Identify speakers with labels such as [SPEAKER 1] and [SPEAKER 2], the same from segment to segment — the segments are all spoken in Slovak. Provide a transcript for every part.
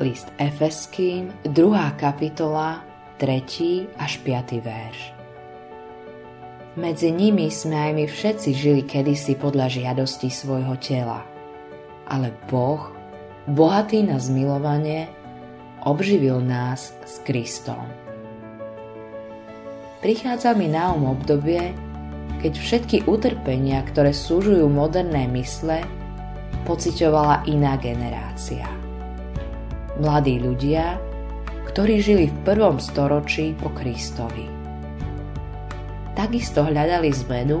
[SPEAKER 1] List Efeským, 2. kapitola, 3. až 5. verš. Medzi nimi sme aj my všetci žili kedysi podľa žiadosti svojho tela. Ale Boh, bohatý na zmilovanie, obživil nás s Kristom. Prichádza mi na um obdobie, keď všetky utrpenia, ktoré súžujú moderné mysle, pocitovala iná generácia. Mladí ľudia, ktorí žili v prvom storočí po Kristovi. Takisto hľadali zmenu,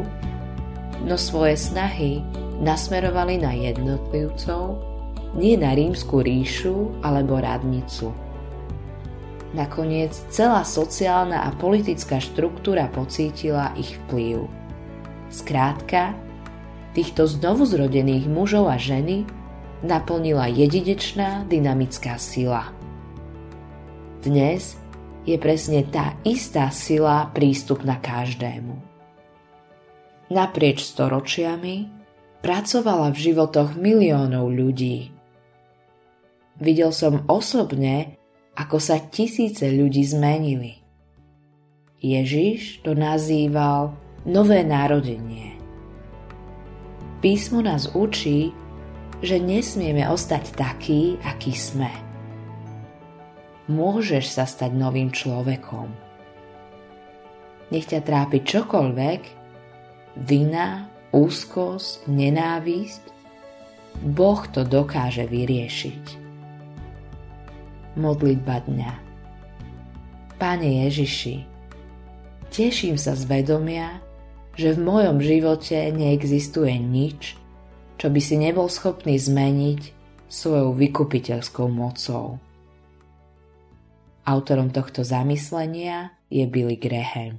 [SPEAKER 1] no svoje snahy nasmerovali na jednotlivcov, nie na rímsku ríšu alebo radnicu. Nakoniec celá sociálna a politická štruktúra pocítila ich vplyv. Skrátka, týchto znovuzrodených mužov a ženy naplnila jedinečná dynamická sila. Dnes je presne tá istá sila prístupná každému. Naprieč storočiami pracovala v životoch miliónov ľudí. Videl som osobne, ako sa tisíce ľudí zmenili. Ježiš to nazýval nové narodenie. Písmo nás učí, že nesmieme ostať takí, akí sme. Môžeš sa stať novým človekom. Nech ťa trápi čokoľvek, vina, úzkosť, nenávisť, Boh to dokáže vyriešiť. Modlitba dňa Pane Ježiši, teším sa z vedomia, že v mojom živote neexistuje nič, čo by si nebol schopný zmeniť svojou vykupiteľskou mocou. Autorom tohto zamyslenia je Billy Graham.